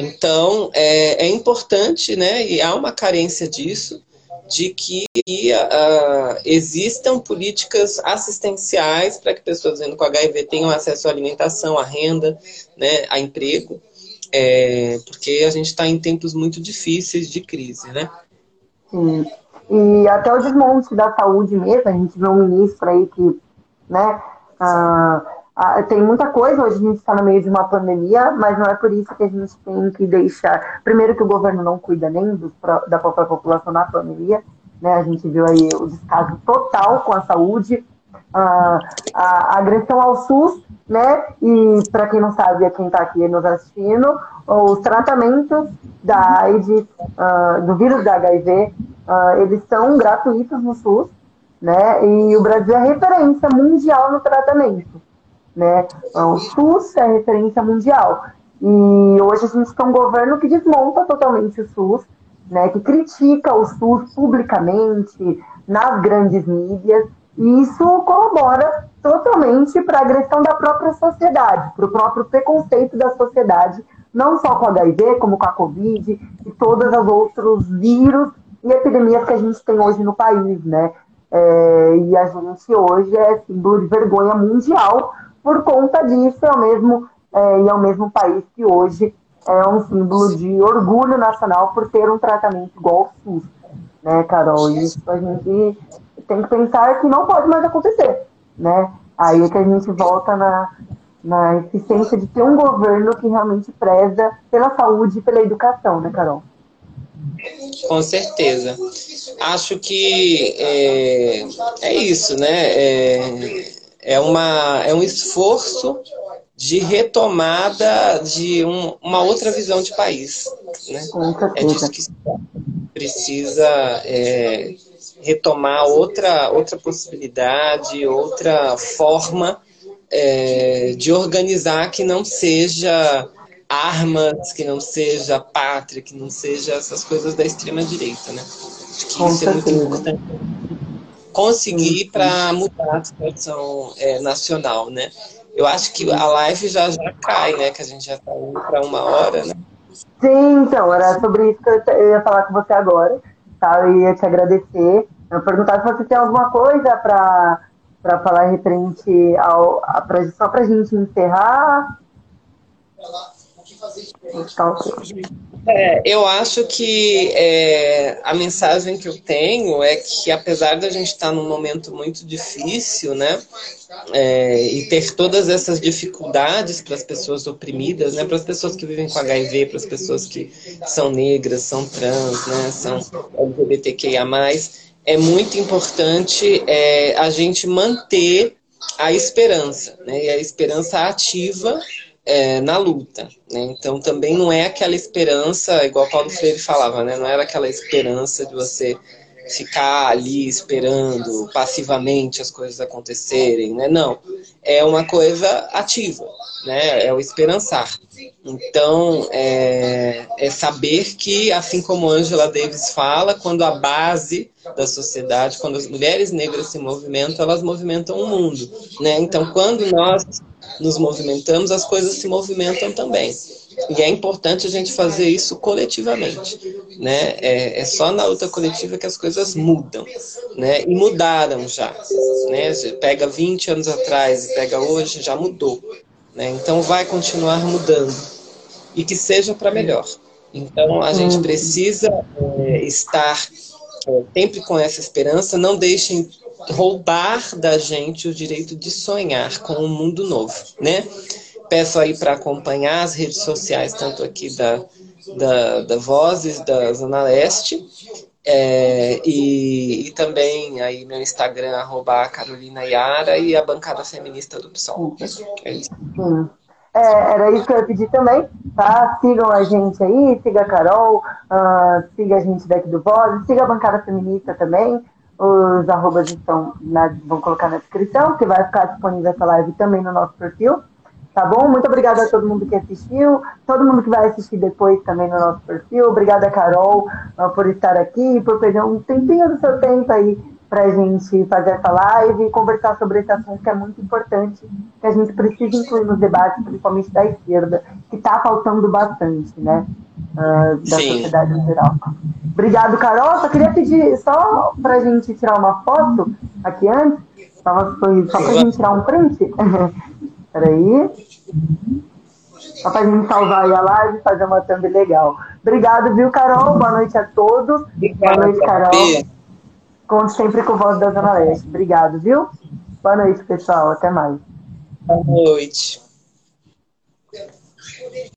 Speaker 2: Então, é, é importante, né, e há uma carência disso, de que uh, existam políticas assistenciais para que pessoas vivendo com HIV tenham acesso à alimentação, à renda, né, a emprego é, porque a gente está em tempos muito difíceis de crise, né?
Speaker 1: Sim. E até o desmonte da saúde mesmo, a gente vê um ministro aí que, né, ah, ah, tem muita coisa, hoje a gente está no meio de uma pandemia, mas não é por isso que a gente tem que deixar. Primeiro, que o governo não cuida nem do, da própria população na pandemia, né? A gente viu aí o descaso total com a saúde, a, a agressão ao SUS, né? E para quem não sabe, quem está aqui nos assistindo, os tratamentos da AIDS, uh, do vírus da HIV, ah, eles são gratuitos no SUS, né? E o Brasil é referência mundial no tratamento, né? O SUS é referência mundial. E hoje a gente tem um governo que desmonta totalmente o SUS, né? Que critica o SUS publicamente nas grandes mídias e isso colabora totalmente para a agressão da própria sociedade, para o próprio preconceito da sociedade, não só com a HIV, como com a Covid e todos os outros vírus e epidemias que a gente tem hoje no país, né? É, e a gente hoje é símbolo de vergonha mundial por conta disso é o mesmo, é, e é o mesmo país que hoje é um símbolo de orgulho nacional por ter um tratamento igual ao SUS, né, Carol? Isso a gente tem que pensar que não pode mais acontecer, né? Aí é que a gente volta na, na eficiência de ter um governo que realmente preza pela saúde e pela educação, né, Carol?
Speaker 2: Com certeza. Acho que é, é isso, né? É, é, uma, é um esforço de retomada de um, uma outra visão de país. Né? É disso que precisa é, retomar outra, outra possibilidade, outra forma é, de organizar que não seja armas, que não seja pátria, que não seja essas coisas da extrema direita, né? Acho que Com isso certeza. é muito importante conseguir para mudar a situação é, nacional, né? Eu acho que a live já, já cai, né? Que a gente já está indo para uma hora, né?
Speaker 1: Sim, então, era sobre isso que eu ia falar com você agora, tá? Eu ia te agradecer. Eu perguntar se você tem alguma coisa para para falar referente ao a, pra, só para a gente encerrar.
Speaker 2: É, eu acho que é, a mensagem que eu tenho é que apesar da gente estar num momento muito difícil, né, é, e ter todas essas dificuldades para as pessoas oprimidas, né, para as pessoas que vivem com HIV, para as pessoas que são negras, são trans, né, são LGBTQIA+, é muito importante é, a gente manter a esperança, né? E a esperança ativa é, na luta. Né? Então também não é aquela esperança, igual Paulo Freire falava, né? Não era aquela esperança de você ficar ali esperando passivamente as coisas acontecerem, né? Não, é uma coisa ativa, né? É o esperançar. Então, é, é saber que, assim como Angela Davis fala, quando a base da sociedade, quando as mulheres negras se movimentam, elas movimentam o mundo, né? Então, quando nós nos movimentamos, as coisas se movimentam também. E é importante a gente fazer isso coletivamente. Né? É, é só na luta coletiva que as coisas mudam. Né? E mudaram já. Né? Pega 20 anos atrás e pega hoje, já mudou. Né? Então vai continuar mudando. E que seja para melhor. Então a gente precisa é, estar é, sempre com essa esperança. Não deixem roubar da gente o direito de sonhar com um mundo novo. Né? Peço aí para acompanhar as redes sociais, tanto aqui da, da, da Vozes da Zona Leste, é, e, e, também aí meu Instagram, arroba Carolina Yara e a bancada feminista do PSOL. É isso.
Speaker 1: É, era isso que eu ia pedir também, tá? Sigam a gente aí, siga a Carol, uh, siga a gente daqui do Voz, siga a bancada feminista também. Os arrobas estão na, vão colocar na descrição, que vai ficar disponível essa live também no nosso perfil. Tá bom? Muito obrigada a todo mundo que assistiu, todo mundo que vai assistir depois também no nosso perfil. Obrigada, Carol, uh, por estar aqui, por perder um tempinho do seu tempo aí para a gente fazer essa live e conversar sobre esse assunto que é muito importante, que a gente precisa incluir nos debates, principalmente da esquerda, que está faltando bastante, né? Uh, da Sim. sociedade em geral. Obrigado, Carol. Só queria pedir, só para a gente tirar uma foto aqui antes, só, só para a gente tirar um print. Peraí. Só pra gente salvar aí a live e fazer uma thumb legal. Obrigado, viu, Carol? Boa noite a todos. Boa noite, Carol. Conte sempre com o Voz da Zona Leste. Obrigado, viu? Boa noite, pessoal. Até mais.
Speaker 2: Boa noite.